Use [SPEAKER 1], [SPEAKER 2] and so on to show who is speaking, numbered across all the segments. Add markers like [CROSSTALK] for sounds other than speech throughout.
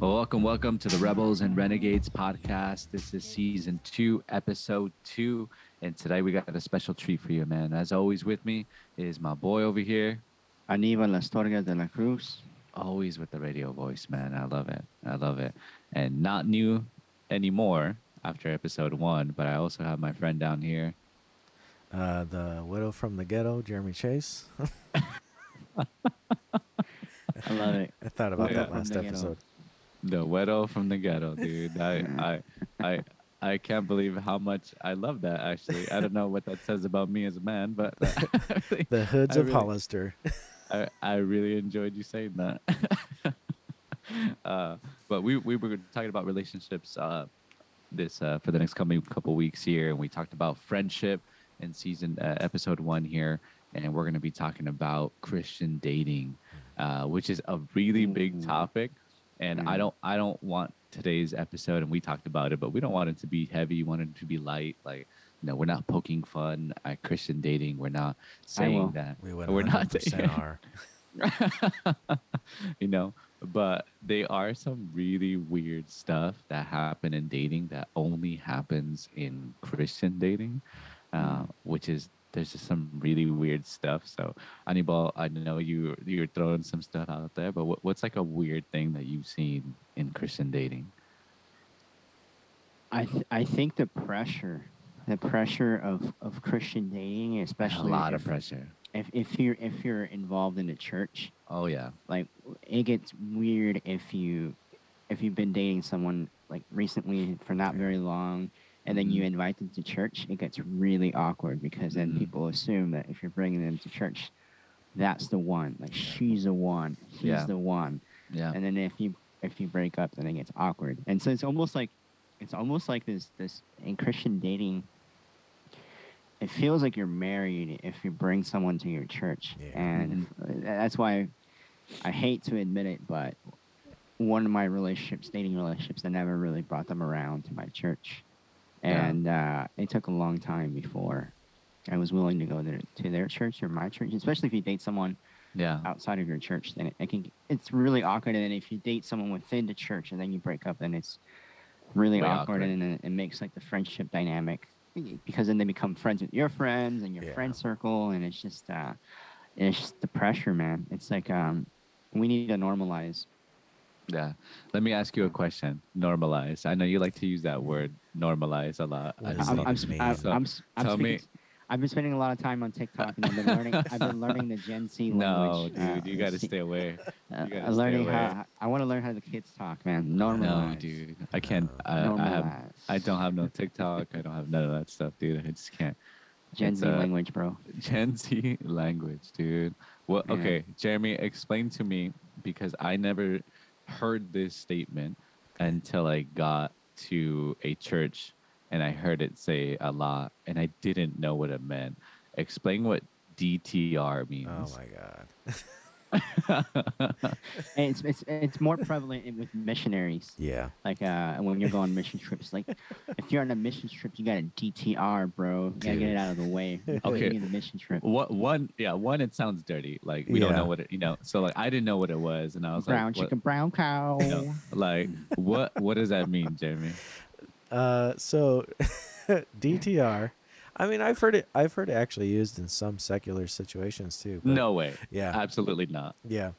[SPEAKER 1] Welcome, welcome to the Rebels and Renegades podcast. This is season two, episode two. And today we got a special treat for you, man. As always, with me is my boy over here,
[SPEAKER 2] Aníbal Astorga de la Cruz.
[SPEAKER 1] always with the radio voice, man. I love it. I love it. And not new anymore after episode one, but I also have my friend down here.
[SPEAKER 3] Uh, the widow from the ghetto, Jeremy Chase. [LAUGHS]
[SPEAKER 2] I love it.
[SPEAKER 3] I thought about
[SPEAKER 1] Yeah.
[SPEAKER 3] that last
[SPEAKER 2] the ghetto.
[SPEAKER 3] episode.
[SPEAKER 1] The widow from the ghetto, dude. I, I, I, I can't believe how much I love that. Actually, I don't know what that says about me as a man, but I [LAUGHS] really-
[SPEAKER 3] The hoods
[SPEAKER 1] I
[SPEAKER 3] of
[SPEAKER 1] really-
[SPEAKER 3] Hollister.
[SPEAKER 1] I, I really enjoyed you saying that. [LAUGHS] uh, but we, we were talking about relationships uh, this uh, for the next coming couple weeks here, and we talked about friendship in season uh, episode one here, and we're going to be talking about Christian dating, uh, which is a really big topic. And I
[SPEAKER 2] Mm.
[SPEAKER 1] don't I don't want today's episode, and we talked about it, but we don't want it to be heavy. We want it to be light, like. No, we're not poking fun at Christian dating. We're not saying that
[SPEAKER 3] We would
[SPEAKER 1] we're not
[SPEAKER 3] 100% [LAUGHS] are. [LAUGHS]
[SPEAKER 1] you know but they are some really weird stuff that happen in dating that only happens in christian dating uh, which is there's just some really weird stuff. So Anibal, i know you you're throwing some stuff out there but what, what's like a weird thing that you've seen in christian dating?
[SPEAKER 2] I th- I think the pressure, the pressure of, of Christian dating, especially a
[SPEAKER 1] lot
[SPEAKER 2] if,
[SPEAKER 1] of pressure
[SPEAKER 2] if if you're if you're involved in a church,
[SPEAKER 1] oh yeah
[SPEAKER 2] like it gets weird if you if you've been dating someone like recently for not very long and then you
[SPEAKER 1] Mhm.
[SPEAKER 2] invite them to church it gets really awkward because then
[SPEAKER 1] Mhm.
[SPEAKER 2] people assume that if you're bringing them to church that's the one like she's the one he's
[SPEAKER 1] Yeah.
[SPEAKER 2] the one
[SPEAKER 1] yeah
[SPEAKER 2] and then if you if you break up then it gets awkward and so it's almost like it's almost like this this in christian dating it feels like you're married if you bring someone to your church
[SPEAKER 3] Yeah.
[SPEAKER 2] and that's why i hate to admit it but one of my relationships dating relationships i never really brought them around to my church
[SPEAKER 1] Yeah.
[SPEAKER 2] and uh, it took a long time before i was willing to go there to their church or my church especially if you date someone
[SPEAKER 1] yeah
[SPEAKER 2] outside of your church, then it, it can it's really awkward. And then if you date someone within the church and then you break up, then it's really
[SPEAKER 1] Way
[SPEAKER 2] awkward,
[SPEAKER 1] awkward.
[SPEAKER 2] and it, it makes like the friendship dynamic because then they become friends with your friends and your
[SPEAKER 3] Yeah.
[SPEAKER 2] friend circle, and it's just uh, it's just the pressure, man. It's like um, we need to normalize.
[SPEAKER 1] yeah let me ask you a question normalize i know you like to use that word normalize a lot
[SPEAKER 3] What
[SPEAKER 1] I
[SPEAKER 3] does
[SPEAKER 1] know.
[SPEAKER 2] I'm,
[SPEAKER 3] it
[SPEAKER 2] I'm,
[SPEAKER 3] mean?
[SPEAKER 2] I'm,
[SPEAKER 1] So,
[SPEAKER 2] I'm, I'm
[SPEAKER 1] tell me-
[SPEAKER 2] speaking- I've been spending a lot of time on TikTok, and I've been learning. I've been learning the Gen Z [LAUGHS] language.
[SPEAKER 1] no dude
[SPEAKER 2] uh,
[SPEAKER 1] you got to [LAUGHS] stay away
[SPEAKER 2] Uh,
[SPEAKER 1] gotta
[SPEAKER 2] I'm learning
[SPEAKER 1] stay away.
[SPEAKER 2] how I want to learn how the kids talk, man. Normalize.
[SPEAKER 1] No, dude. I can't. I, I have. I don't have no [LAUGHS] TikTok. I don't have none of that stuff, dude. I just can't.
[SPEAKER 2] Gen
[SPEAKER 1] It's,
[SPEAKER 2] Z
[SPEAKER 1] uh,
[SPEAKER 2] language, bro.
[SPEAKER 1] Gen Z language, dude. Well,
[SPEAKER 2] Yeah.
[SPEAKER 1] okay, Jeremy, explain to me because I never heard this statement until I got to a church and I heard it say a lot, and I didn't know what it meant. Explain what DTR means.
[SPEAKER 3] Oh my god. [LAUGHS]
[SPEAKER 2] And it's it's it's more prevalent with missionaries.
[SPEAKER 3] Yeah.
[SPEAKER 2] Like uh, when you're going on mission trips, like if you're on a mission trip, you got a DTR, bro. You gotta get it out of the way. before
[SPEAKER 1] Okay.
[SPEAKER 2] you do the mission trip.
[SPEAKER 1] What one? Yeah, one. It sounds dirty. Like we don't know what it. You know. So like I didn't know what it was, and I was
[SPEAKER 2] Brown
[SPEAKER 1] like, what-
[SPEAKER 2] chicken, brown cow.
[SPEAKER 1] you know, like what? What does that mean, Jeremy?
[SPEAKER 3] Uh, so [LAUGHS] DTR. I mean, I've heard it. I've heard it actually used in some secular situations too. but-
[SPEAKER 1] No way.
[SPEAKER 3] Yeah.
[SPEAKER 1] Absolutely not.
[SPEAKER 3] Yeah.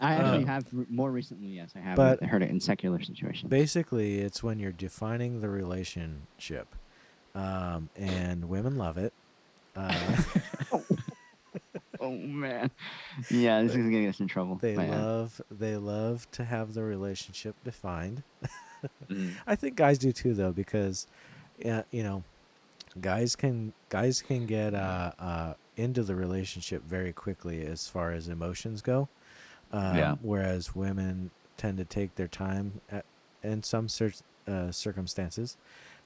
[SPEAKER 2] I actually
[SPEAKER 3] Uh,
[SPEAKER 2] have r- more recently. Yes, I have
[SPEAKER 3] but-
[SPEAKER 2] heard it in secular situations.
[SPEAKER 3] Basically, it's when you're defining the relationship, um, and women love it. Uh, [LAUGHS]
[SPEAKER 2] oh man, yeah, this is gonna get us in trouble.
[SPEAKER 3] they
[SPEAKER 2] But, uh,
[SPEAKER 3] love. They love to have the relationship defined. [LAUGHS]
[SPEAKER 1] Mm. [LAUGHS]
[SPEAKER 3] I think guys do too, though, because, uh, you know, guys can guys can get uh, uh, into the relationship very quickly as far as emotions go. Um,
[SPEAKER 1] Yeah.
[SPEAKER 3] Whereas women tend to take their time at, in some cir- uh, circumstances,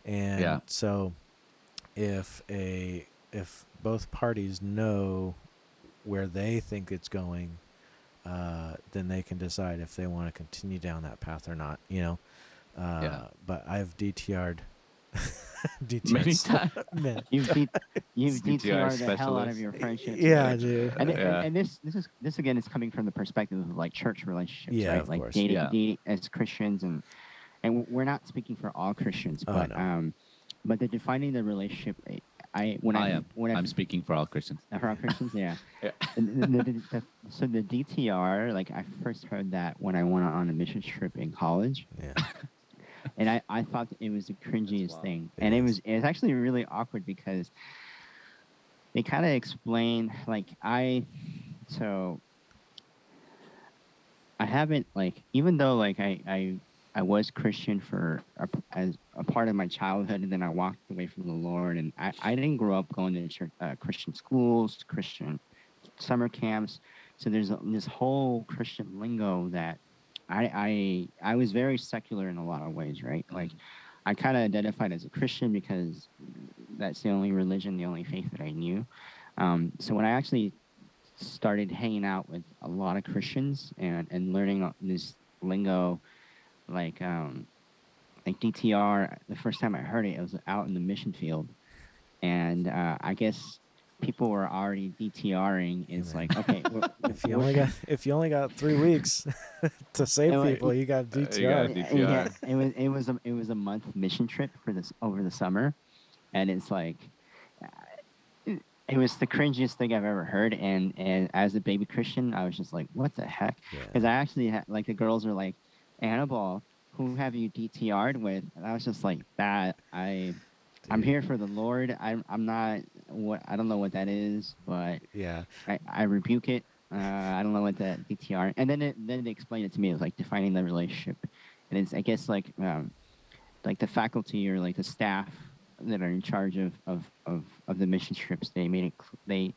[SPEAKER 3] and
[SPEAKER 1] Yeah.
[SPEAKER 3] so if a if both parties know where they think it's going, uh, then they can decide if they want to continue down that path or not. You know, Uh,
[SPEAKER 1] Yeah.
[SPEAKER 3] But I've DTR'd. [LAUGHS] DTR'd
[SPEAKER 1] Many
[SPEAKER 3] so-
[SPEAKER 1] times. [LAUGHS]
[SPEAKER 3] man.
[SPEAKER 2] You've D- you've [LAUGHS]
[SPEAKER 1] CTR
[SPEAKER 2] DTR the hell out of your friendships.
[SPEAKER 3] Yeah,
[SPEAKER 2] right?
[SPEAKER 3] dude.
[SPEAKER 2] And,
[SPEAKER 1] Yeah.
[SPEAKER 2] and, and this this is this again is coming from the perspective of like church relationships,
[SPEAKER 3] Yeah,
[SPEAKER 2] right?
[SPEAKER 3] of
[SPEAKER 2] like
[SPEAKER 3] course.
[SPEAKER 2] dating,
[SPEAKER 1] Yeah.
[SPEAKER 2] dating as Christians, and and we're not speaking for all Christians,
[SPEAKER 3] Oh,
[SPEAKER 2] but
[SPEAKER 3] no.
[SPEAKER 2] um, but the defining the relationship, I- I when I,
[SPEAKER 1] I am.
[SPEAKER 2] when I
[SPEAKER 1] I'm speaking for all Christians.
[SPEAKER 2] for all Christians, yeah.
[SPEAKER 1] Yeah.
[SPEAKER 2] The, the, the, the, so the DTR, like I first heard that when I went on a mission trip in college,
[SPEAKER 3] Yeah.
[SPEAKER 2] And I, I thought it was the cringiest thing, and it was it was actually really awkward because they kind of explain like I so I haven't like even though like I I, I was Christian for a, as a part of my childhood, and then I walked away from the Lord, and I, I didn't grow up going to church, uh, Christian schools, Christian summer camps. So there's a, this whole Christian lingo that I I I was very secular in a lot of ways, right? Like I kind of identified as a Christian because that's the only religion, the only faith that I knew. Um, so when I actually started hanging out with a lot of Christians and and learning this lingo, like um, like DTR, the first time I heard it, it was out in the mission field, and uh, I guess people were already DTRing. It's
[SPEAKER 3] Man.
[SPEAKER 2] like okay, [LAUGHS]
[SPEAKER 3] If you only got [LAUGHS] if you only got three weeks [LAUGHS] to save
[SPEAKER 2] And, like,
[SPEAKER 3] people, you got
[SPEAKER 1] Uh, you
[SPEAKER 3] DTR.
[SPEAKER 1] got
[SPEAKER 2] Yeah,
[SPEAKER 1] DTR.
[SPEAKER 2] yeah, it was it was a it was a month mission trip for this over the summer, and it's like, uh, it, it was the cringiest thing I've ever heard. And and as a baby Christian, I was just like, what the heck?
[SPEAKER 3] Yeah.
[SPEAKER 2] Because I actually had like the girls were like, Aníbal, who have you DTR'd with? And I was just like, that I. I'm here for the Lord. I'm I'm not what I don't know what that is, but
[SPEAKER 3] Yeah.
[SPEAKER 2] I, I rebuke it. Uh, I don't know what the DTR. And then it, then they explained it to me. It was like defining the relationship, and it's I guess like um, like the faculty or like the staff that are in charge of of, of, of the mission trips. They made it. They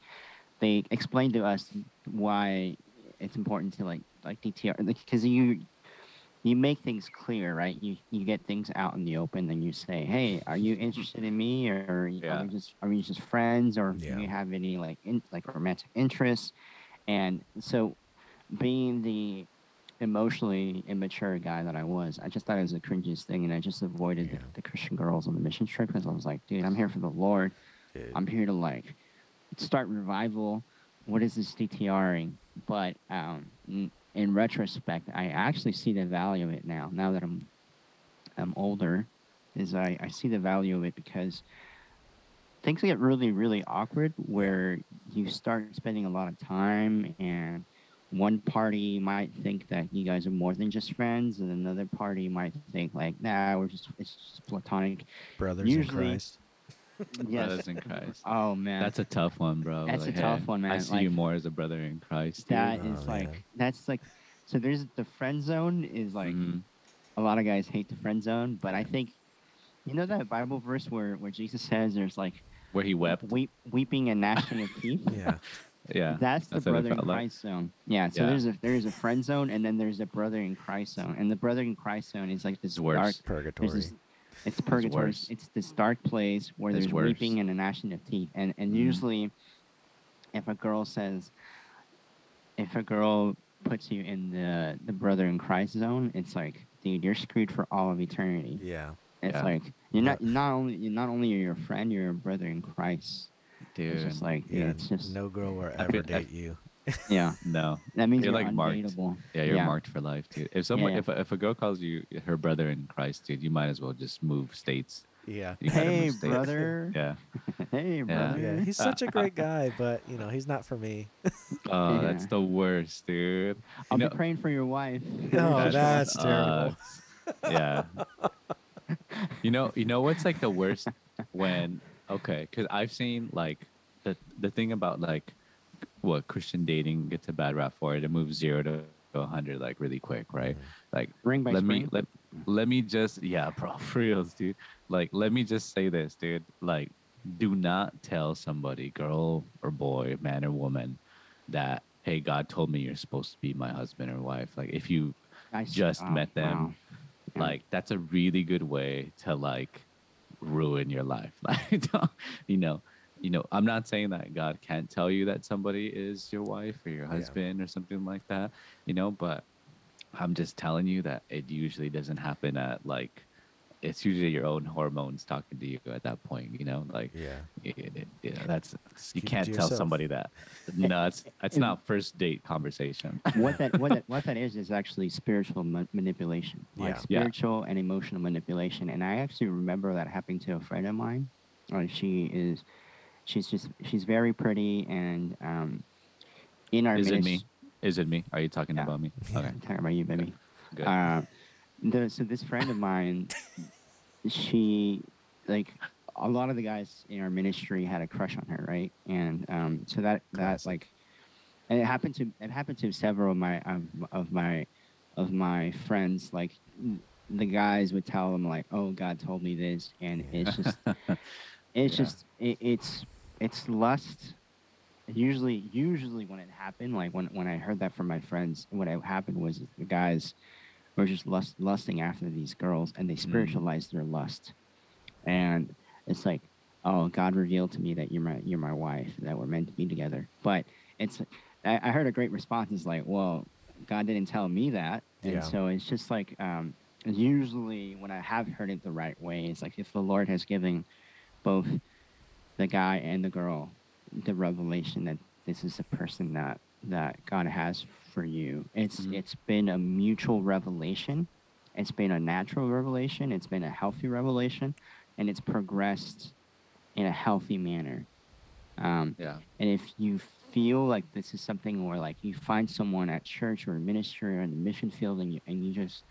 [SPEAKER 2] they explained to us why it's important to like like DTR because you you make things clear, right? You you get things out in the open, and you say, "Hey, are you interested in me, or are
[SPEAKER 1] Yeah.
[SPEAKER 2] we just are we just friends, or
[SPEAKER 3] Yeah.
[SPEAKER 2] do you have any like in, like romantic interests?" And so, being the emotionally immature guy that I was, I just thought it was the cringiest thing, and I just avoided
[SPEAKER 3] Yeah.
[SPEAKER 2] the, the Christian girls on the mission trip because I was like, "Dude, I'm here for the Lord.
[SPEAKER 3] Dude.
[SPEAKER 2] I'm here to like start revival. What is this DTRing?" But um, in, retrospect, I actually see the value of it now. Now that I'm I'm older, is I, I see the value of it because things get really really awkward where you start spending a lot of time and one party might think that you guys are more than just friends and another party might think like nah we're just it's just platonic
[SPEAKER 3] Brothers
[SPEAKER 2] usually-
[SPEAKER 3] in Christ. [LAUGHS]
[SPEAKER 2] yes
[SPEAKER 1] Brothers in Christ.
[SPEAKER 2] oh man
[SPEAKER 1] That's a tough one, bro.
[SPEAKER 2] That's a tough
[SPEAKER 1] hey,
[SPEAKER 2] one, man.
[SPEAKER 1] I
[SPEAKER 2] man.
[SPEAKER 1] see you more as a brother in Christ. dude.
[SPEAKER 2] That is
[SPEAKER 3] Oh,
[SPEAKER 2] like
[SPEAKER 3] man.
[SPEAKER 2] that's like so there's the friend zone is like
[SPEAKER 1] Mhm.
[SPEAKER 2] a lot of guys hate the friend zone but i think you know that bible verse where where jesus says there's like
[SPEAKER 1] where he wept.
[SPEAKER 2] weep, weeping and gnashing of teeth [LAUGHS]
[SPEAKER 3] Yeah.
[SPEAKER 1] Yeah. [LAUGHS]
[SPEAKER 2] that's the
[SPEAKER 1] That's what
[SPEAKER 2] brother in
[SPEAKER 1] felt like.
[SPEAKER 2] christ zone yeah so
[SPEAKER 1] Yeah.
[SPEAKER 2] there's a there's a friend zone and then there's a brother in christ zone and the brother in christ zone is like this
[SPEAKER 1] It's worse.
[SPEAKER 2] dark there's
[SPEAKER 3] Purgatory.
[SPEAKER 2] this it's purgatory
[SPEAKER 1] worse.
[SPEAKER 2] it's this dark place where
[SPEAKER 1] It's
[SPEAKER 2] there's
[SPEAKER 1] worse.
[SPEAKER 2] weeping and a gnashing of teeth and and
[SPEAKER 1] Mhm.
[SPEAKER 2] usually if a girl says if a girl puts you in the the brother in christ zone it's like dude you're screwed for all of eternity
[SPEAKER 3] Yeah.
[SPEAKER 2] it's
[SPEAKER 1] Yeah.
[SPEAKER 2] like you're not not only you're not only you're your friend you're a brother in christ
[SPEAKER 1] Dude.
[SPEAKER 2] it's just like dude,
[SPEAKER 3] Yeah.
[SPEAKER 2] it's just
[SPEAKER 3] No girl will ever
[SPEAKER 1] feel- I-
[SPEAKER 3] date you.
[SPEAKER 2] Yeah [LAUGHS]
[SPEAKER 1] no.
[SPEAKER 2] that means
[SPEAKER 1] You're,
[SPEAKER 2] you're,
[SPEAKER 1] like, marked. Yeah, you're
[SPEAKER 2] Yeah.
[SPEAKER 1] marked for life, dude. If someone,
[SPEAKER 2] yeah.
[SPEAKER 1] if a, if a girl calls you her brother in Christ, dude, you might as well just move states.
[SPEAKER 3] Yeah.
[SPEAKER 1] You gotta
[SPEAKER 2] hey
[SPEAKER 1] states.
[SPEAKER 2] brother [LAUGHS]
[SPEAKER 1] Yeah. [LAUGHS]
[SPEAKER 2] hey brother
[SPEAKER 3] Yeah. He's such a great guy, but you know, he's not for me.
[SPEAKER 1] Oh, that's the worst, dude. You
[SPEAKER 2] i'll
[SPEAKER 1] know-
[SPEAKER 2] be praying for your wife
[SPEAKER 3] Oh,
[SPEAKER 1] That
[SPEAKER 3] that's terrible.
[SPEAKER 1] sucks. yeah. You know, you know what's like the worst when okay, because I've seen like the the thing about like what Christian dating gets a bad rap for it. It moves zero to a hundred like really quick, right? Like
[SPEAKER 2] ring by
[SPEAKER 1] let
[SPEAKER 2] spring
[SPEAKER 1] me let let me just yeah, [LAUGHS] bro, for reals, dude. Like let me just say this, dude. Like, do not tell somebody, girl or boy, man or woman, that hey, God told me you're supposed to be my husband or wife. Like if you
[SPEAKER 2] I s-
[SPEAKER 1] just
[SPEAKER 2] oh,
[SPEAKER 1] met them,
[SPEAKER 2] wow. Yeah.
[SPEAKER 1] like that's a really good way to like ruin your life. [LAUGHS] Like don't- you know, you know, I'm not saying that God can't tell you that somebody is your wife or your
[SPEAKER 3] Yeah.
[SPEAKER 1] husband or something like that, you know, but I'm just telling you that it usually doesn't happen at like it's usually your own hormones talking to you at that point, you know? Like
[SPEAKER 3] Yeah.
[SPEAKER 1] it, it, you know, that's
[SPEAKER 3] Just
[SPEAKER 1] you can't tell somebody that. No, it's it's not first date conversation. [LAUGHS]
[SPEAKER 2] what that what that what that is is actually spiritual ma- manipulation, like
[SPEAKER 3] Yeah.
[SPEAKER 1] Yeah.
[SPEAKER 2] spiritual and emotional manipulation. And I actually remember that happening to a friend of mine. Uh, she is, she's just she's very pretty, and um, in our
[SPEAKER 1] Is it me? Is it me? Are you talking
[SPEAKER 2] Yeah.
[SPEAKER 1] about me?
[SPEAKER 3] Yeah. [LAUGHS]
[SPEAKER 1] Okay,
[SPEAKER 2] I'm talking about you, baby.
[SPEAKER 1] good.
[SPEAKER 2] Uh, the, so this friend of mine, she like a lot of the guys in our ministry had a crush on her, right? And um, so that that
[SPEAKER 3] Classic.
[SPEAKER 2] like, and it happened to it happened to several of my of, of my of my friends. Like the guys would tell them like, "Oh, God told me this," and it's just [LAUGHS] it's
[SPEAKER 1] Yeah.
[SPEAKER 2] just it, it's it's lust. Usually usually when it happened like when when i heard that from my friends what happened was the guys were just lust, lusting after these girls and they spiritualized their lust. And it's like oh god revealed to me that you're my you're my wife that we're meant to be together. But it's i, I heard a great response. Is like well god didn't tell me that. And
[SPEAKER 3] Yeah.
[SPEAKER 2] so it's just like um usually when i have heard it the right way it's like if the lord has given both the guy and the girl the revelation that this is a person that that God has for you. It's
[SPEAKER 1] Mhm.
[SPEAKER 2] it's been a mutual revelation. It's been a natural revelation. It's been a healthy revelation, and it's progressed in a healthy manner. Um,
[SPEAKER 1] yeah.
[SPEAKER 2] and if you feel like this is something where like you find someone at church or ministry or in the mission field and you and you just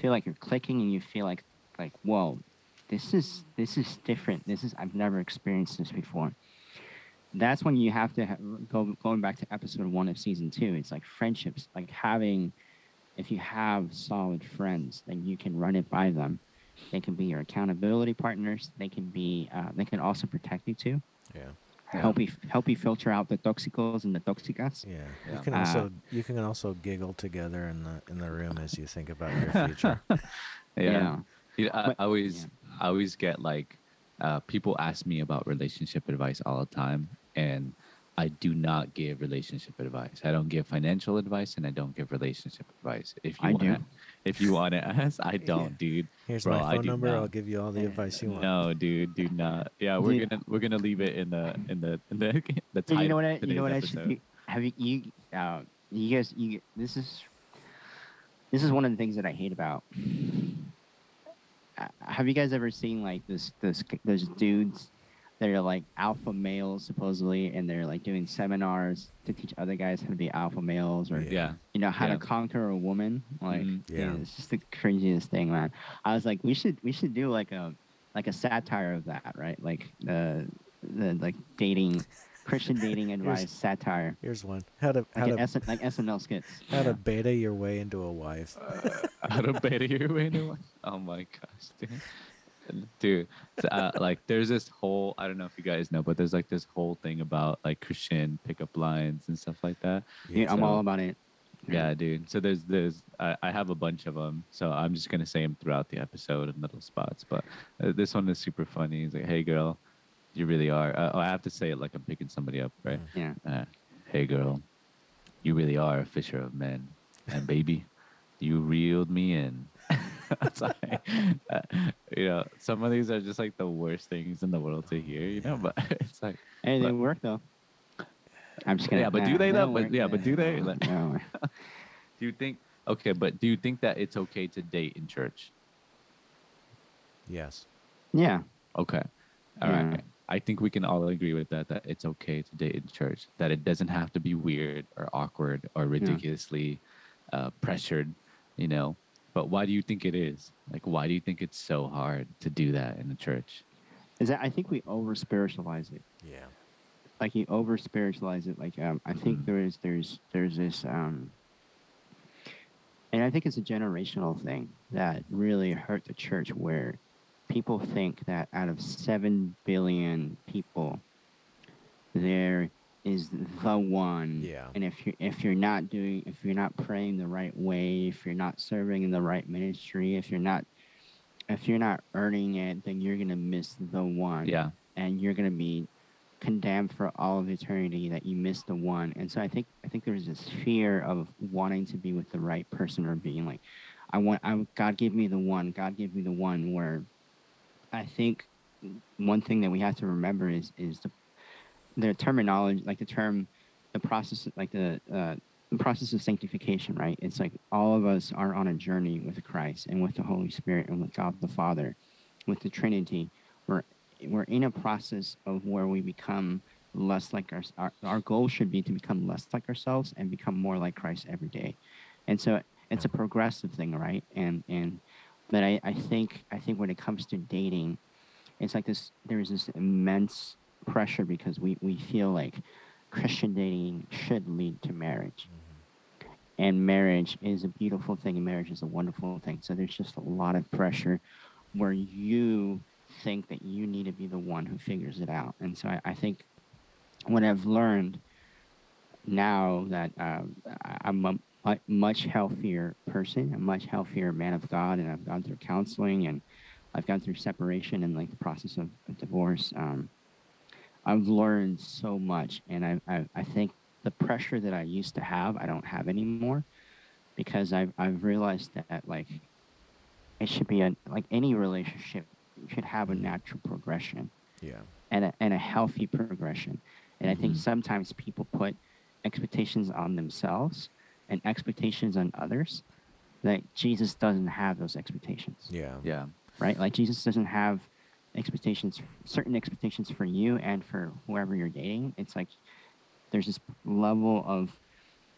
[SPEAKER 2] feel like you're clicking and you feel like like whoa, this is this is different. This is I've never experienced this before. That's when you have to ha- go going back to episode one of season two. It's like friendships, like having if you have solid friends, then you can run it by them. They can be your accountability partners. They can be. Uh, they can also protect you too
[SPEAKER 3] Yeah.
[SPEAKER 1] Yeah.
[SPEAKER 2] help you help you filter out the toxicos and the toxicas.
[SPEAKER 3] Yeah.
[SPEAKER 1] Yeah.
[SPEAKER 3] You can
[SPEAKER 2] Uh,
[SPEAKER 3] also you can also giggle together in the in the room as you think about your future. [LAUGHS]
[SPEAKER 1] yeah. You know, I,
[SPEAKER 2] But-
[SPEAKER 1] I always I always get like uh, people ask me about relationship advice all the time, and I do not give relationship advice. I don't give financial advice, and I don't give relationship advice. If you
[SPEAKER 2] I
[SPEAKER 1] want,
[SPEAKER 2] do.
[SPEAKER 1] if you want to [LAUGHS] ask, I don't, dude.
[SPEAKER 3] Here's
[SPEAKER 1] Bro,
[SPEAKER 3] my
[SPEAKER 1] I
[SPEAKER 3] phone
[SPEAKER 1] do
[SPEAKER 3] number.
[SPEAKER 1] not.
[SPEAKER 3] I'll give you all the advice you want.
[SPEAKER 1] No, dude, do not. Yeah, we're
[SPEAKER 2] Dude.
[SPEAKER 1] gonna we're gonna leave it in the in the in the [LAUGHS] the title.
[SPEAKER 2] you know what? I, you know what I should
[SPEAKER 1] episode.
[SPEAKER 2] do? Have you you uh, you guys you this is this is one of the things that I hate about. Uh, have you guys ever seen like this this those dudes that are like alpha males supposedly, and they're like doing seminars to teach other guys how to be alpha males or
[SPEAKER 3] Yeah.
[SPEAKER 1] Yeah,
[SPEAKER 2] you know how
[SPEAKER 1] Yeah.
[SPEAKER 2] to conquer a woman like
[SPEAKER 1] Mhm.
[SPEAKER 2] yeah.
[SPEAKER 3] Yeah.
[SPEAKER 2] it's just the cringiest thing man i was like we should we should do like a like a satire of that right like the the like dating christian [LAUGHS] dating advice satire
[SPEAKER 3] Here's one. How to how
[SPEAKER 2] like, [LAUGHS]
[SPEAKER 3] to
[SPEAKER 2] an SN, like snl skits
[SPEAKER 3] how to beta your way into a wife.
[SPEAKER 1] how to beta your way into one. Oh my gosh, dude. Dude, uh, like there's this whole I don't know if you guys know, but there's like this whole thing about like Christian pickup lines and stuff like that.
[SPEAKER 2] Dude, i'm all about it
[SPEAKER 1] Yeah, dude. So there's there's I, I have a bunch of them. So I'm just gonna say them throughout the episode in little spots. But uh, this one is super funny. He's like, "Hey, girl, you really are." Uh, oh, I have to say it like I'm picking somebody up, right?
[SPEAKER 2] yeah
[SPEAKER 1] Uh, hey, girl, you really are a fisher of men, and baby, you reeled me in. [LAUGHS] It's like, uh, you know, some of these are just like the worst things in the world to hear, you know. But [LAUGHS] it's like,
[SPEAKER 2] hey they
[SPEAKER 1] But-
[SPEAKER 2] work though i'm just gonna
[SPEAKER 1] Yeah, but do they though? But yeah, but do they? Like-
[SPEAKER 2] No. [LAUGHS]
[SPEAKER 1] do you think? Okay, but do you think that it's okay to date in church?
[SPEAKER 3] Yes.
[SPEAKER 2] yeah
[SPEAKER 1] Okay. All right.
[SPEAKER 2] Yeah.
[SPEAKER 1] I think we can all agree with that, that it's okay to date in church, that it doesn't have to be weird or awkward or ridiculously uh, pressured, you know. But why do you think it is? Like, why do you think it's so hard to do that in the church?
[SPEAKER 2] is that i think we over spiritualize it
[SPEAKER 3] Yeah.
[SPEAKER 2] like you over spiritualize it like um i think
[SPEAKER 1] Mhm.
[SPEAKER 2] there's there's there's this um and i think it's a generational thing that really hurt the church where people think that out of 7 billion people there is the one
[SPEAKER 3] Yeah.
[SPEAKER 2] and if you if you're not doing if you're not praying the right way if you're not serving in the right ministry if you're not if you're not earning it then you're going to miss the one
[SPEAKER 1] Yeah.
[SPEAKER 2] and you're gonna be condemned for all of eternity that you missed the one. And so I think I think there's this fear of wanting to be with the right person or being like, I want I God give me the one, God give me the one where I think one thing that we have to remember is is the the terminology like the term the process like the uh, the process of sanctification, right? It's like all of us are on a journey with Christ and with the Holy Spirit and with God the Father, with the Trinity. We're we're in a process of where we become less like our, our our goal should be to become less like ourselves and become more like Christ every day. And so it's a progressive thing, right? And and but I, I think I think when it comes to dating, it's like this there's this immense pressure because we, we feel like Christian dating should lead to marriage. Mm-hmm. And marriage is a beautiful thing, and marriage is a wonderful thing. So there's just a lot of pressure where you think that you need to be the one who figures it out. And so I, I think what I've learned now that uh, I'm a, a much healthier person, a much healthier man of God, and I've gone through counseling and I've gone through separation and like the process of, of divorce. Um, I've learned so much, and I, I, I think the pressure that I used to have, I don't have anymore, because I've I've realized that like it should be a like any relationship should have a natural progression.
[SPEAKER 3] Yeah.
[SPEAKER 2] And a, and a healthy progression. And mm-hmm. I think
[SPEAKER 1] Mm-hmm.
[SPEAKER 2] sometimes people put expectations on themselves and expectations on others that Jesus doesn't have those expectations.
[SPEAKER 3] Yeah.
[SPEAKER 1] Yeah.
[SPEAKER 2] Right? Like Jesus doesn't have expectations, certain expectations for you and for whoever you're dating. It's like there's this level of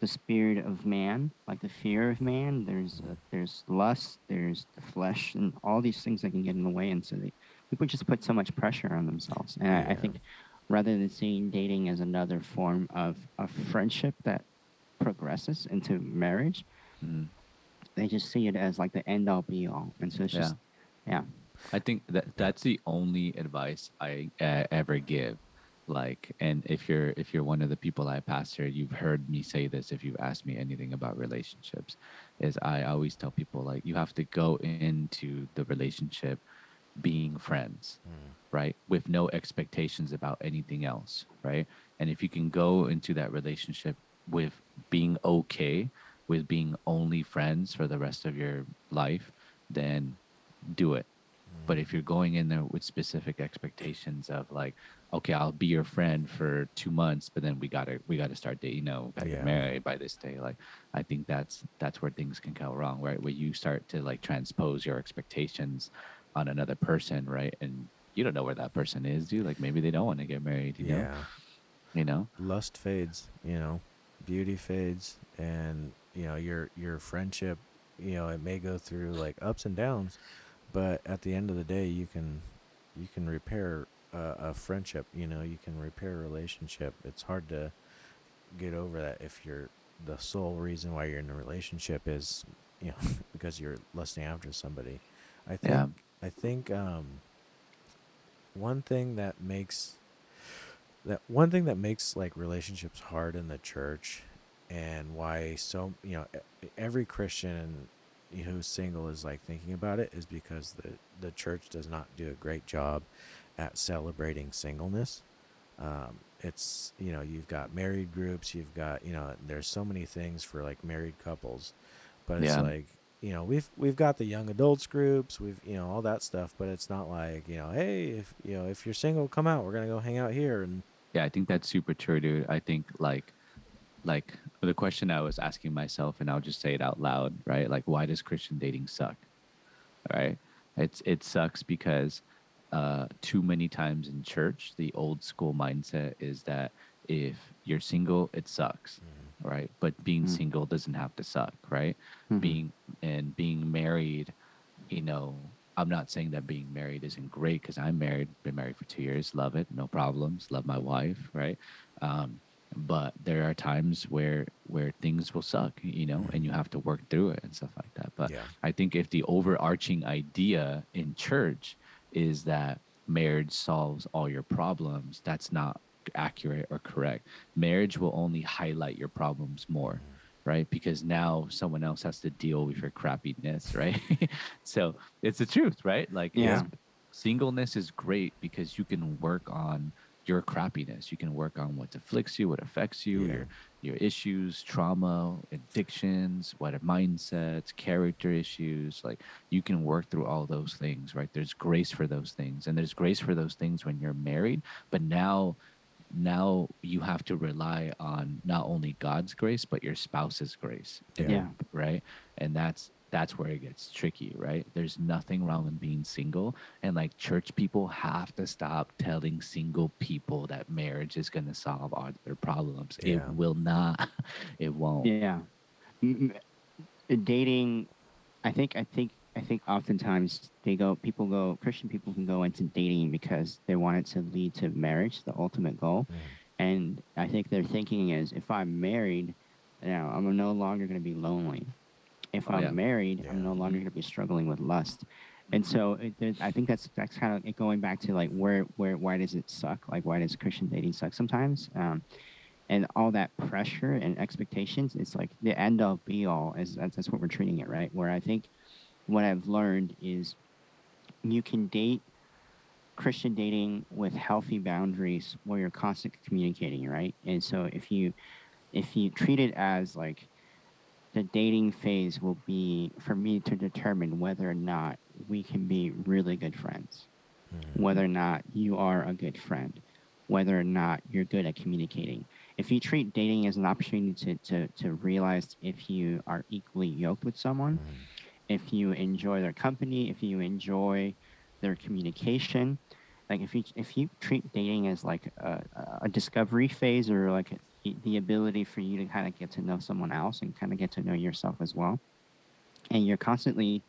[SPEAKER 2] the spirit of man, like the fear of man. There's uh, there's lust, there's the flesh, and all these things that can get in the way. And so they, people just put so much pressure on themselves. And I, I think rather than seeing dating as another form of a friendship that progresses into marriage,
[SPEAKER 1] Mm.
[SPEAKER 2] they just see it as like the end all be all. And so it's
[SPEAKER 1] Yeah.
[SPEAKER 2] just, yeah.
[SPEAKER 1] I think that that's the only advice I uh, ever give. Like, and if you're if you're one of the people I pastor, you've heard me say this. If you've asked me anything about relationships, is I always tell people like you have to go into the relationship being friends,
[SPEAKER 3] Mm.
[SPEAKER 1] right, with no expectations about anything else, right. And if you can go into that relationship with being okay with being only friends for the rest of your life, then do it. But if you're going in there with specific expectations of like, okay, I'll be your friend for two months, but then we gotta we gotta start dating, you know, gotta
[SPEAKER 3] Yeah.
[SPEAKER 1] get married by this day. Like, I think that's that's where things can go wrong, right? Where you start to like transpose your expectations on another person, right? And you don't know where that person is, do you? Like maybe they don't want to get married, you know?
[SPEAKER 3] Yeah.
[SPEAKER 1] You know?
[SPEAKER 3] Lust fades, you know, beauty fades, and you know your your friendship, you know, it may go through like ups and downs, but at the end of the day, you can you can repair a, a friendship. You know, you can repair a relationship. It's hard to get over that if you're the sole reason why you're in a relationship is you know [LAUGHS] because you're lusting after somebody. I think
[SPEAKER 1] Yeah.
[SPEAKER 3] I think um, one thing that makes that one thing that makes like relationships hard in the church and why so you know every christian who's single is like thinking about it is because the the church does not do a great job at celebrating singleness um, it's you know you've got married groups you've got you know there's so many things for like married couples but it's
[SPEAKER 1] Yeah.
[SPEAKER 3] like you know we've we've got the young adults groups we've you know all that stuff but it's not like you know hey if you know if you're single come out we're gonna go hang out here and
[SPEAKER 1] Yeah, I think that's super true, dude. I think like like the question I was asking myself and I'll just say it out loud, right? Like why does Christian dating suck? Right? It's it sucks because uh too many times in church the old school mindset is that if you're single it sucks, right? But being
[SPEAKER 2] Mm.
[SPEAKER 1] single doesn't have to suck, right?
[SPEAKER 2] Mhm.
[SPEAKER 1] Being and being married, you know, I'm not saying that being married isn't great because I'm married, been married for two years, love it, no problems, love my wife, right? Um, but there are times where where things will suck, you know, and you have to work through it and stuff like that. But
[SPEAKER 3] Yeah.
[SPEAKER 1] I think if the overarching idea in church is that marriage solves all your problems, that's not accurate or correct. Marriage will only highlight your problems more right? Because now someone else has to deal with your crappiness, [LAUGHS] right? so it's the truth, right? Like,
[SPEAKER 2] Yeah.
[SPEAKER 1] singleness is great because you can work on your crappiness. You can work on what afflicts you, what affects you,
[SPEAKER 3] Yeah.
[SPEAKER 1] your your issues, trauma, addictions, what are mindsets, character issues. Like you can work through all those things, right? There's grace for those things, and there's grace for those things when you're married. But now, now you have to rely on not only God's grace but your spouse's grace.
[SPEAKER 3] Yeah.
[SPEAKER 2] Yeah.
[SPEAKER 1] right? And that's that's where it gets tricky, right? There's nothing wrong with being single, and like church people have to stop telling single people that marriage is going to solve all their problems.
[SPEAKER 3] Yeah.
[SPEAKER 1] It will not. [LAUGHS] It won't.
[SPEAKER 2] Yeah. M- m- Dating, I think, I think, I think oftentimes they go, people go, Christian people can go into dating because they want it to lead to marriage, the ultimate goal.
[SPEAKER 3] Mm.
[SPEAKER 2] And I think their thinking is if I'm married, now I'm no longer going to be lonely. If
[SPEAKER 1] Oh,
[SPEAKER 2] I'm
[SPEAKER 1] yeah.
[SPEAKER 2] married,
[SPEAKER 3] Yeah.
[SPEAKER 2] I'm no longer going to be struggling with lust. And so it, I think that's that's kind of it going back to like where where why does it suck? Like why does Christian dating suck sometimes? Um, and all that pressure and expectations, it's like the end all be all. Is that's, that's what we're treating it right? Where I think what I've learned is you can date Christian dating with healthy boundaries where you're constantly communicating, right? And so if you if you treat it as like the dating phase will be for me to determine whether or not we can be really good friends,
[SPEAKER 3] Mhm.
[SPEAKER 2] whether or not you are a good friend, whether or not you're good at communicating. If you treat dating as an opportunity to, to, to realize if you are equally yoked with someone,
[SPEAKER 3] Mhm.
[SPEAKER 2] If you enjoy their company, if you enjoy their communication, like if you if you treat dating as like a, a discovery phase or like the- ability for you to kind of get to know someone else and kind of get to know yourself as well, and you're constantly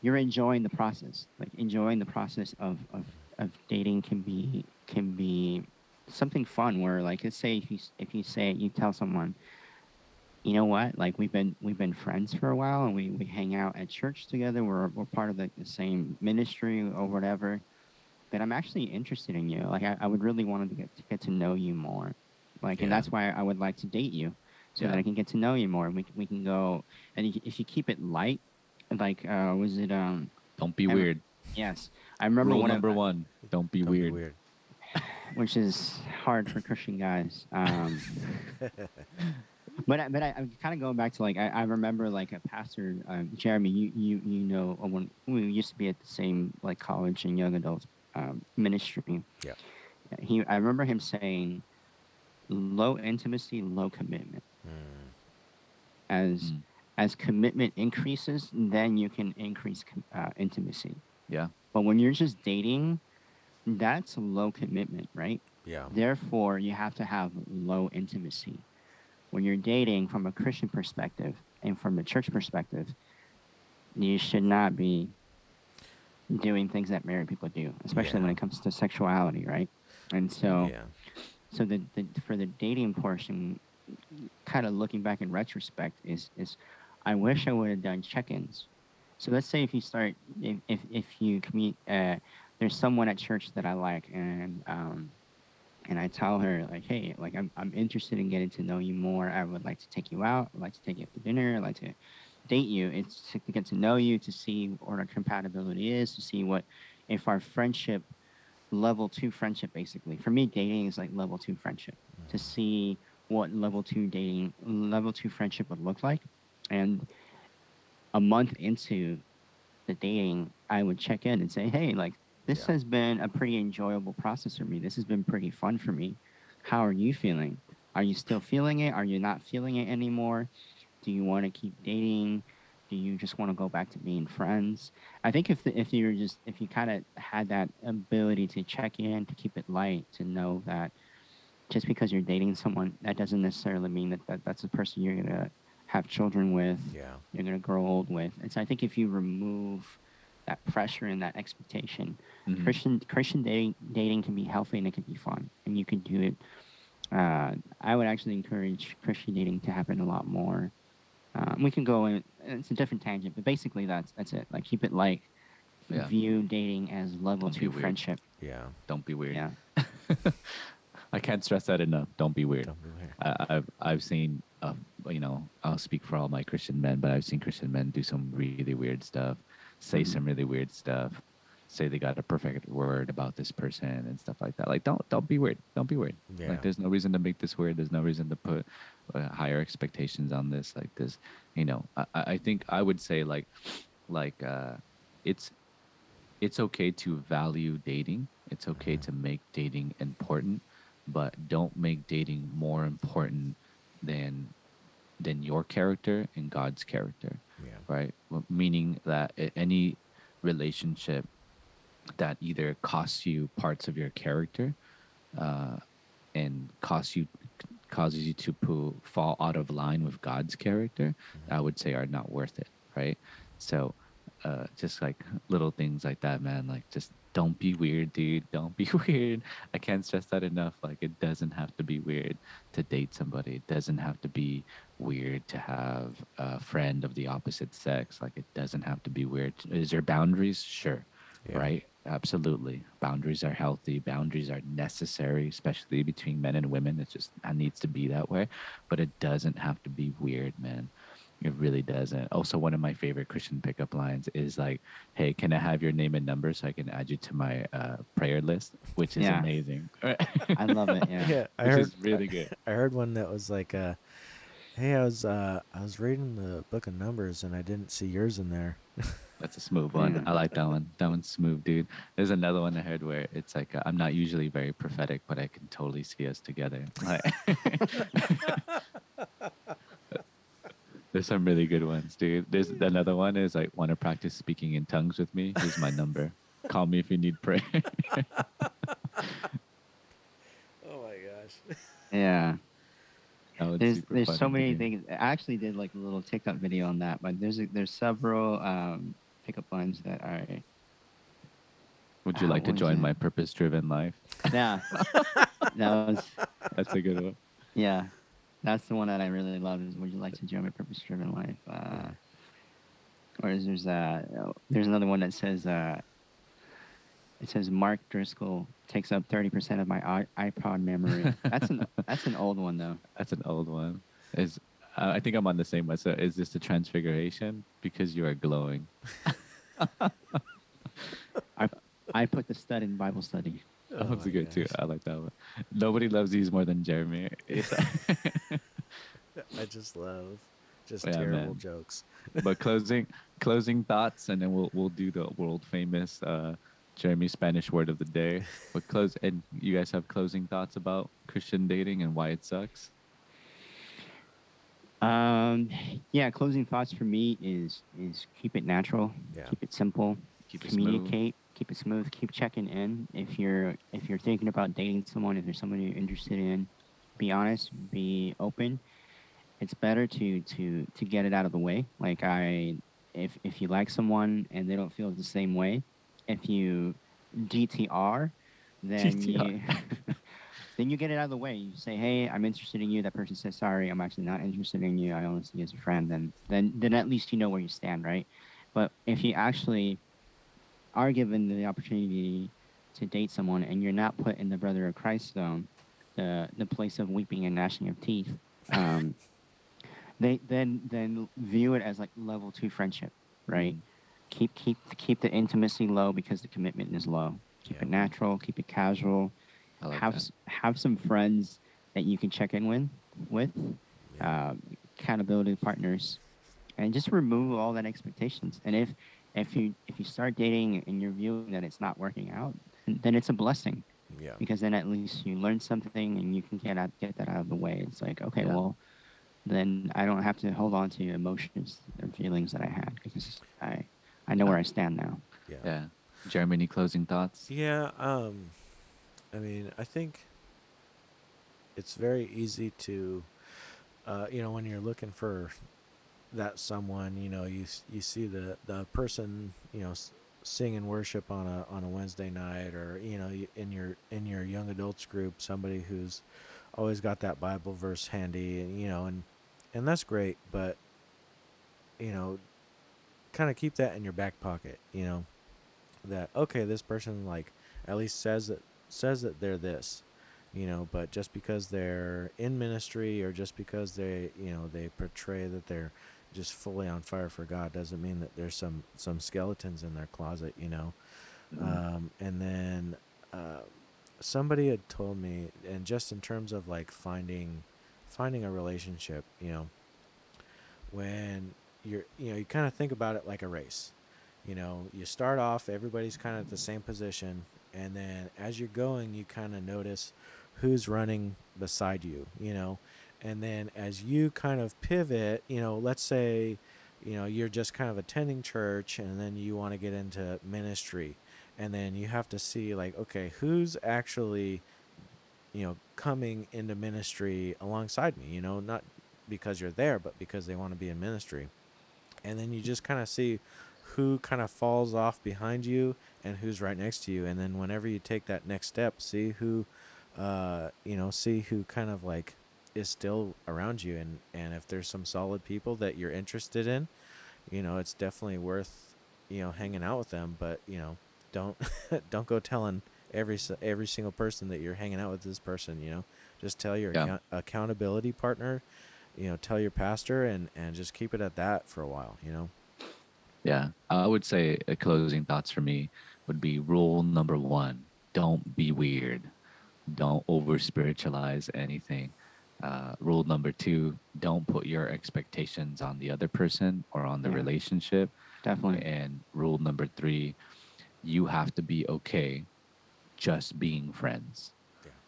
[SPEAKER 2] you're enjoying the process, like enjoying the process of of, of dating can be can be something fun where like let's say if you if you say you tell someone you know what? Like we've been we've been friends for a while, and we, we hang out at church together. We're we're part of the, the same ministry or whatever. That I'm actually interested in you. Like I, I would really want to get to get to know you more. Like, and that's why I would like to date you, so that I can get to know you more. And we can- we can go. And if- if you keep it light, like uh, was it um
[SPEAKER 1] Don't be
[SPEAKER 2] I'm-
[SPEAKER 1] weird.
[SPEAKER 2] yes I remember
[SPEAKER 1] Rule
[SPEAKER 2] one of-
[SPEAKER 1] number one: Don't be
[SPEAKER 3] Don't be
[SPEAKER 1] weird.
[SPEAKER 3] weird.
[SPEAKER 2] which is hard for Christian guys. Um, [LAUGHS] but I, but I, I'm kind of going back to like I, I remember like a pastor, um, Jeremy. You you you know uh, when we used to be at the same like college and young adult um, ministry.
[SPEAKER 3] Yeah.
[SPEAKER 2] He I remember him saying, "Low intimacy, low commitment."
[SPEAKER 3] Mm.
[SPEAKER 2] As
[SPEAKER 1] Mm.
[SPEAKER 2] as commitment increases, then you can increase uh, intimacy.
[SPEAKER 1] Yeah.
[SPEAKER 2] But when you're just dating, that's low commitment, right?
[SPEAKER 3] Yeah.
[SPEAKER 2] Therefore, you have to have low intimacy. When you're dating from a Christian perspective and from a church perspective, you should not be doing things that married people do, especially when it comes to sexuality, right? And so,
[SPEAKER 3] yeah.
[SPEAKER 2] so the, the for the dating portion, kind of looking back in retrospect, is is I wish I would have done check-ins. So let's say if you start if if, if you commu- uh, there's someone at church that I like and um and I tell her like, hey, like I'm I'm interested in getting to know you more. I would like to take you out. I'd like to take you out to dinner. I'd like to date you. It's to get to know you, to see what our compatibility is, to see what if our friendship level two friendship basically. For me, dating is like level two friendship. Mm. To see what level two dating level two friendship would look like. And a month into the dating, I would check in and say, hey, like this
[SPEAKER 3] Yeah.
[SPEAKER 2] has been a pretty enjoyable process for me. This has been pretty fun for me. How are you feeling? Are you still feeling it? Are you not feeling it anymore? Do you want to keep dating? Do you just want to go back to being friends? I think if the, if you're just if you kind of had that ability to check in, to keep it light, to know that just because you're dating someone, that doesn't necessarily mean that, that that's the person you're gonna have children with
[SPEAKER 3] Yeah.
[SPEAKER 2] you're going to grow old with. And so I think if you remove that pressure and that expectation,
[SPEAKER 1] Mhm.
[SPEAKER 2] Christian Christian dating dating can be healthy and it can be fun, and you can do it. Uh, I would actually encourage Christian dating to happen a lot more. Um, we can go in; it's a different tangent, but basically that's that's it. Like keep it light.
[SPEAKER 1] Yeah.
[SPEAKER 2] View dating as level
[SPEAKER 1] Don't
[SPEAKER 2] two friendship.
[SPEAKER 3] Yeah.
[SPEAKER 1] Don't be weird.
[SPEAKER 2] Yeah. [LAUGHS]
[SPEAKER 1] I can't stress that enough. Don't be weird.
[SPEAKER 3] Don't be weird.
[SPEAKER 1] I, I've I've seen, uh, you know, I'll speak for all my Christian men, but I've seen Christian men do some really weird stuff, say
[SPEAKER 2] Mhm.
[SPEAKER 1] some really weird stuff, say they got a perfect word about this person and stuff like that. Like, don't don't be weird. Don't be weird.
[SPEAKER 3] Yeah.
[SPEAKER 1] Like, there's no reason to make this weird. There's no reason to put uh, higher expectations on this. Like this, you know. I, I I think I would say like, like, uh, it's it's okay to value dating. It's okay to make dating important, but don't make dating more important than than your character and God's character
[SPEAKER 3] Yeah.
[SPEAKER 1] right? Well, Meaning that any relationship that either costs you parts of your character uh, and costs you causes you to fall out of line with God's character, I would say are not worth it, right? So, uh, just like little things like that, man. Like, just don't be weird, dude. Don't be [LAUGHS] weird. I can't stress that enough. Like, it doesn't have to be weird to date somebody. It doesn't have to be weird to have a friend of the opposite sex. Like, it doesn't have to be weird. Is there boundaries? Sure,
[SPEAKER 3] Yeah.
[SPEAKER 1] right? Absolutely. Boundaries are healthy. Boundaries are necessary, especially between men and women. It just it needs to be that way. But it doesn't have to be weird, man. It really doesn't. Also, one of my favorite Christian pickup lines is like, "Hey, can I have your name and number so I can add you to my uh, prayer list?" Which is
[SPEAKER 2] Yeah.
[SPEAKER 1] amazing. [LAUGHS]
[SPEAKER 2] I love it. Yeah.
[SPEAKER 3] Yeah, I
[SPEAKER 1] Which
[SPEAKER 3] heard
[SPEAKER 1] is really good.
[SPEAKER 3] I heard one that was like, uh, "Hey, I was uh, I was reading the book of Numbers and I didn't see yours in there." [LAUGHS]
[SPEAKER 1] That's a smooth one. I like that one. That one's smooth, dude. There's another one I heard where it's like uh, I'm not usually very prophetic, but I can totally see us together. [LAUGHS] Like, [LAUGHS] There's some really good ones, dude. There's another one is like want to practice speaking in tongues with me. Here's my number. Call me if you need prayer.
[SPEAKER 3] Oh my gosh.
[SPEAKER 2] Yeah. There's there's so many things. I actually did like a little TikTok video on that, but there's a, there's several um, pickup lines that are
[SPEAKER 1] Would you
[SPEAKER 2] Ah,
[SPEAKER 1] like to join my purpose-driven life?
[SPEAKER 2] yeah. [LAUGHS] that was
[SPEAKER 1] That's a good one.
[SPEAKER 2] yeah. That's the one that I really love. Is Would you like to join my purpose-driven life? Uh, or is there's uh there's another one that says uh it says Mark Driscoll takes up thirty percent of my iPod memory. [LAUGHS] That's an that's an old one though.
[SPEAKER 1] That's an old one. Is uh, I think I'm on the same one. So is this the transfiguration? Because you are glowing. [LAUGHS]
[SPEAKER 2] I I put the stud in Bible study.
[SPEAKER 1] That
[SPEAKER 3] Oh
[SPEAKER 1] one's
[SPEAKER 3] my
[SPEAKER 1] good too. I like that one. Nobody loves these more than Jeremy. It's- [LAUGHS]
[SPEAKER 3] I just love just
[SPEAKER 1] Yeah,
[SPEAKER 3] terrible
[SPEAKER 1] man.
[SPEAKER 3] jokes.
[SPEAKER 1] but closing closing thoughts, and then we'll we'll do the world famous uh, Jeremy Spanish word of the day. But close, and you guys have closing thoughts about Christian dating and why it sucks.
[SPEAKER 2] Um, yeah, closing thoughts for me is is keep it natural,
[SPEAKER 3] Yeah.
[SPEAKER 2] keep it simple,
[SPEAKER 1] Keep it smooth.
[SPEAKER 2] communicate, keep it smooth, keep checking in. If you're if you're thinking about dating someone, if there's someone you're interested in, be honest, be open. It's better to to to get it out of the way. Like I, if if you like someone and they don't feel the same way, if you DTR, then you [LAUGHS] then you get it out of the way. You say, "Hey, I'm interested in you." That person says, "Sorry, I'm actually not interested in you. I only see you as a friend." Then then then at least you know where you stand, right? But if you actually are given the opportunity to date someone and you're not put in the brother of Christ zone, the the place of weeping and gnashing of teeth, um, [LAUGHS] they then then view it as like level two friendship, right? Keep keep keep the intimacy low because the commitment is low. Keep
[SPEAKER 3] Yeah.
[SPEAKER 2] it natural. Keep it casual.
[SPEAKER 1] Like
[SPEAKER 2] have
[SPEAKER 1] that.
[SPEAKER 2] have some friends that you can check in with with
[SPEAKER 3] Yeah.
[SPEAKER 2] um, accountability partners, and just remove all that expectations. And if if you if you start dating and you're viewing that it's not working out, then it's a blessing
[SPEAKER 3] yeah.
[SPEAKER 2] because then at least you learn something and you can get out, get that out of the way. It's like okay,
[SPEAKER 1] Yeah.
[SPEAKER 2] well, then I don't have to hold on to emotions and feelings that I had because I I know where I stand now.
[SPEAKER 3] Yeah.
[SPEAKER 1] Yeah. Jeremy, any closing thoughts?
[SPEAKER 3] Yeah, um I mean, I think it's very easy to uh you know, when you're looking for that someone, you know, you you see the the person, you know, s- sing and worship on a on a Wednesday night or, you know, in your in your young adults group, somebody who's always got that Bible verse handy and you know, and and that's great, but you know, kind of keep that in your back pocket, you know, that okay, this person like at least says that says that they're this, you know, but just because they're in ministry or just because they, you know, they portray that they're just fully on fire for God doesn't mean that there's some some skeletons in their closet, you know. Um, and then uh, somebody had told me, and just in terms of like finding finding a relationship, you know, when you're you know you kind of think about it like a race. You know, you start off, everybody's kind of at the same position, and then as you're going, you kind of notice who's running beside you. You know, and then as you kind of pivot, you know, let's say you know you're just kind of attending church and then you want to get into ministry and then you have to see like okay who's actually you know coming into ministry alongside me you know not because you're there but because they want to be in ministry and then you just kind of see who kind of falls off behind you and who's right next to you. And then whenever you take that next step see who uh you know see who kind of like is still around you. And and if there's some solid people that you're interested in you know it's definitely worth you know hanging out with them. But you know don't [LAUGHS] don't go telling every every single person that you're hanging out with this person you know. Just tell your
[SPEAKER 1] Yeah.
[SPEAKER 3] account- accountability partner you know tell your pastor and and just keep it at that for a while you know
[SPEAKER 1] Yeah, I would say closing thoughts for me would be rule number one: don't be weird, don't over spiritualize anything. Uh, rule number two: don't put your expectations on the other person or on the
[SPEAKER 2] Yeah.
[SPEAKER 1] relationship.
[SPEAKER 2] Definitely.
[SPEAKER 1] And rule number three: you have to be okay just being friends.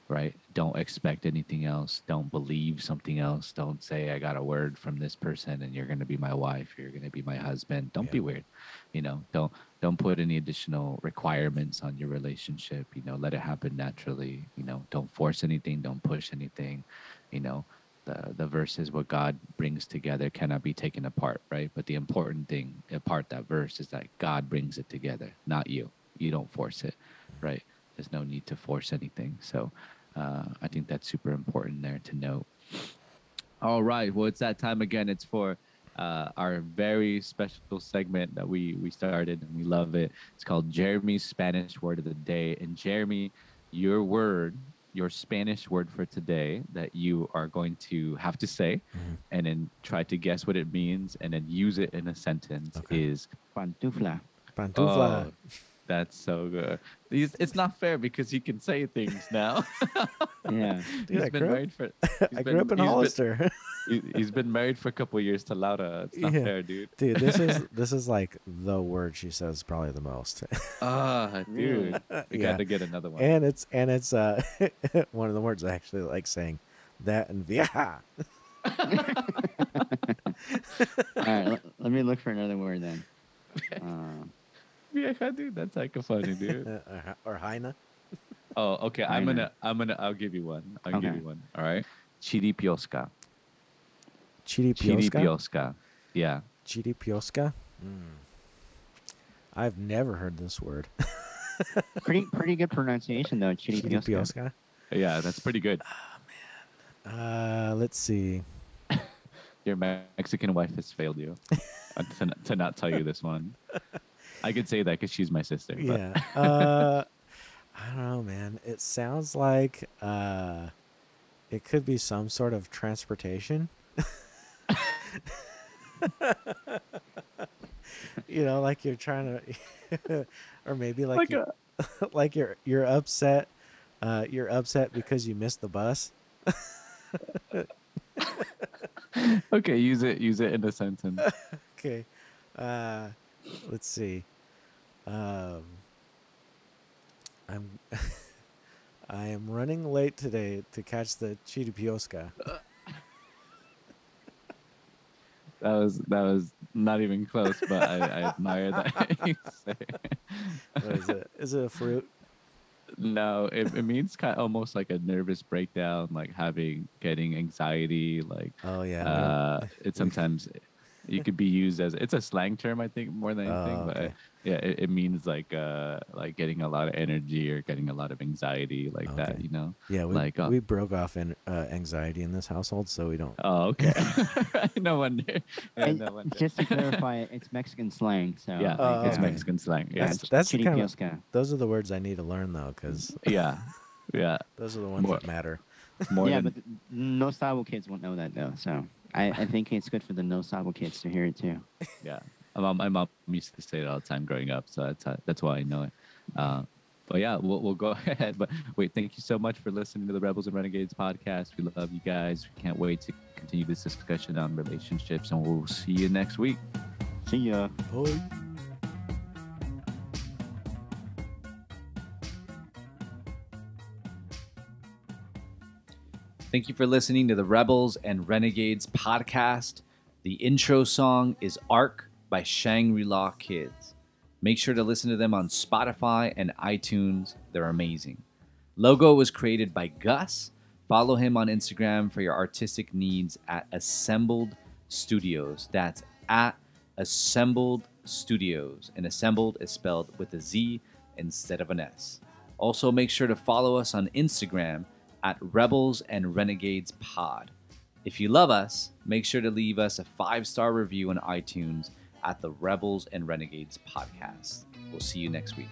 [SPEAKER 1] Right? Don't expect anything else. Don't believe something else. Don't say I got a word from this person and you're going to be my wife, you're going to be my husband. Don't
[SPEAKER 3] Yeah.
[SPEAKER 1] be weird. You know, don't don't put any additional requirements on your relationship. You know, let it happen naturally. You know, don't force anything, don't push anything. You know, the the verse is what God brings together cannot be taken apart, right? But the important thing apart that verse is that God brings it together, not you. You don't force it, right? There's no need to force anything. So uh, I think that's super important there to note. All right. Well, it's that time again. It's for uh, our very special segment that we we started and we love it. It's called Jeremy's Spanish Word of the Day. And Jeremy, your word, your Spanish word for today that you are going to have to say,
[SPEAKER 3] Mhm.
[SPEAKER 1] and then try to guess what it means, and then use it in a sentence
[SPEAKER 3] Okay.
[SPEAKER 1] is
[SPEAKER 2] Pantufla.
[SPEAKER 3] Pantufla.
[SPEAKER 1] Oh, that's so good. It's, it's not fair because he can say things now. [LAUGHS]
[SPEAKER 2] Yeah.
[SPEAKER 3] Dude, I
[SPEAKER 1] he's been
[SPEAKER 3] grew up-
[SPEAKER 1] married for. [LAUGHS]
[SPEAKER 3] I
[SPEAKER 1] he's
[SPEAKER 3] grew
[SPEAKER 1] been-
[SPEAKER 3] up in
[SPEAKER 1] he's been-
[SPEAKER 3] Hollister. [LAUGHS]
[SPEAKER 1] he, he's been married for a couple of years to Laura. It's not
[SPEAKER 3] Yeah.
[SPEAKER 1] fair, dude.
[SPEAKER 3] Dude, this is this is like the word she says probably the most.
[SPEAKER 1] Ah,
[SPEAKER 2] Really?
[SPEAKER 1] dude, we
[SPEAKER 3] Yeah.
[SPEAKER 1] got to get another one.
[SPEAKER 3] and it's and it's uh one of the words I actually like saying that and via.
[SPEAKER 2] All right. Let, let me look for another word then. Uh,
[SPEAKER 1] yeah, dude, that's like a funny dude. [LAUGHS]
[SPEAKER 3] or, or Heina.
[SPEAKER 1] oh, okay. I'm gonna, I'm gonna, I'll give you one. I'll give
[SPEAKER 2] Okay.
[SPEAKER 1] you one. All right. Chiripioska.
[SPEAKER 3] Chiripioska.
[SPEAKER 1] Chiripioska. Yeah.
[SPEAKER 3] Chiripioska. Mm. I've never heard this word. [LAUGHS]
[SPEAKER 2] pretty pretty good pronunciation though. Chiripioska.
[SPEAKER 3] Chiripioska.
[SPEAKER 1] Yeah, that's pretty good.
[SPEAKER 3] Uh, let's see. [LAUGHS]
[SPEAKER 1] Your Mexican wife has failed you uh, to, to not tell you this one. I could say that because she's my sister. But
[SPEAKER 3] Yeah. Uh, [LAUGHS] I don't know, man. It sounds like uh, it could be some sort of transportation. [LAUGHS] you know, like you're trying to, [LAUGHS] or maybe like
[SPEAKER 1] Like
[SPEAKER 3] you- like you're you're upset. Uh, you're upset because you missed the bus.
[SPEAKER 1] okay, use it. Use it in a sentence.
[SPEAKER 3] Okay. Uh, let's see. Um, I'm [LAUGHS] I am running late today to catch the Chiripioska. [LAUGHS]
[SPEAKER 1] That was that was not even close, but I, I admire that. [LAUGHS]
[SPEAKER 3] What is it? Is it a fruit?
[SPEAKER 1] No, it, it means kind of almost like a nervous breakdown, like having getting anxiety, like
[SPEAKER 3] Oh yeah.
[SPEAKER 1] uh, it sometimes you could be used as it's a slang term, I think, more than anything.
[SPEAKER 3] Oh,
[SPEAKER 1] But uh,
[SPEAKER 3] okay.
[SPEAKER 1] yeah, it, it means like uh like getting a lot of energy or getting a lot of anxiety, like that. You know?
[SPEAKER 3] yeah, we,
[SPEAKER 1] like, uh,
[SPEAKER 3] we broke off in uh, anxiety in this household, so we don't.
[SPEAKER 1] Oh, okay. [LAUGHS] no wonder. Yeah,
[SPEAKER 2] And
[SPEAKER 1] no wonder.
[SPEAKER 2] just to clarify, it's Mexican slang. So
[SPEAKER 1] yeah,
[SPEAKER 3] Oh,
[SPEAKER 1] it's
[SPEAKER 3] okay.
[SPEAKER 1] Mexican slang.
[SPEAKER 2] Yeah,
[SPEAKER 1] Yeah,
[SPEAKER 3] That's- that's the kind of- Those are the words I need to learn though, because
[SPEAKER 1] yeah, [LAUGHS] yeah.
[SPEAKER 3] those are the ones
[SPEAKER 1] More-
[SPEAKER 3] that matter.
[SPEAKER 1] More
[SPEAKER 2] yeah,
[SPEAKER 1] than
[SPEAKER 2] but th- no Sabo kids won't know that though. So I, I think it's good for the no Sabo kids to hear it too.
[SPEAKER 1] yeah.
[SPEAKER 4] mom, my mom used to say it all the time growing up, so that's uh, that's why I know it. Uh, but yeah, we'll, we'll go [LAUGHS] ahead. But wait, thank you so much for listening to the Rebels and Renegades podcast. We love you guys. We can't wait to continue this discussion on relationships, and we'll see you next week.
[SPEAKER 2] See ya.
[SPEAKER 3] Bye.
[SPEAKER 1] Thank you for listening to the Rebels and Renegades podcast. The intro song is Arc by Shangri La Kids. Make sure to listen to them on Spotify and iTunes. They're amazing. Logo was created by Gus. Follow him on Instagram for your artistic needs at Assembled Studios. That's at Assembled Studios. And Assembled is spelled with a Z instead of an S. Also, make sure to follow us on Instagram at Rebels and Renegades Pod. If you love us, make sure to leave us a five star review on iTunes at the Rebels and Renegades podcast. We'll see you next week.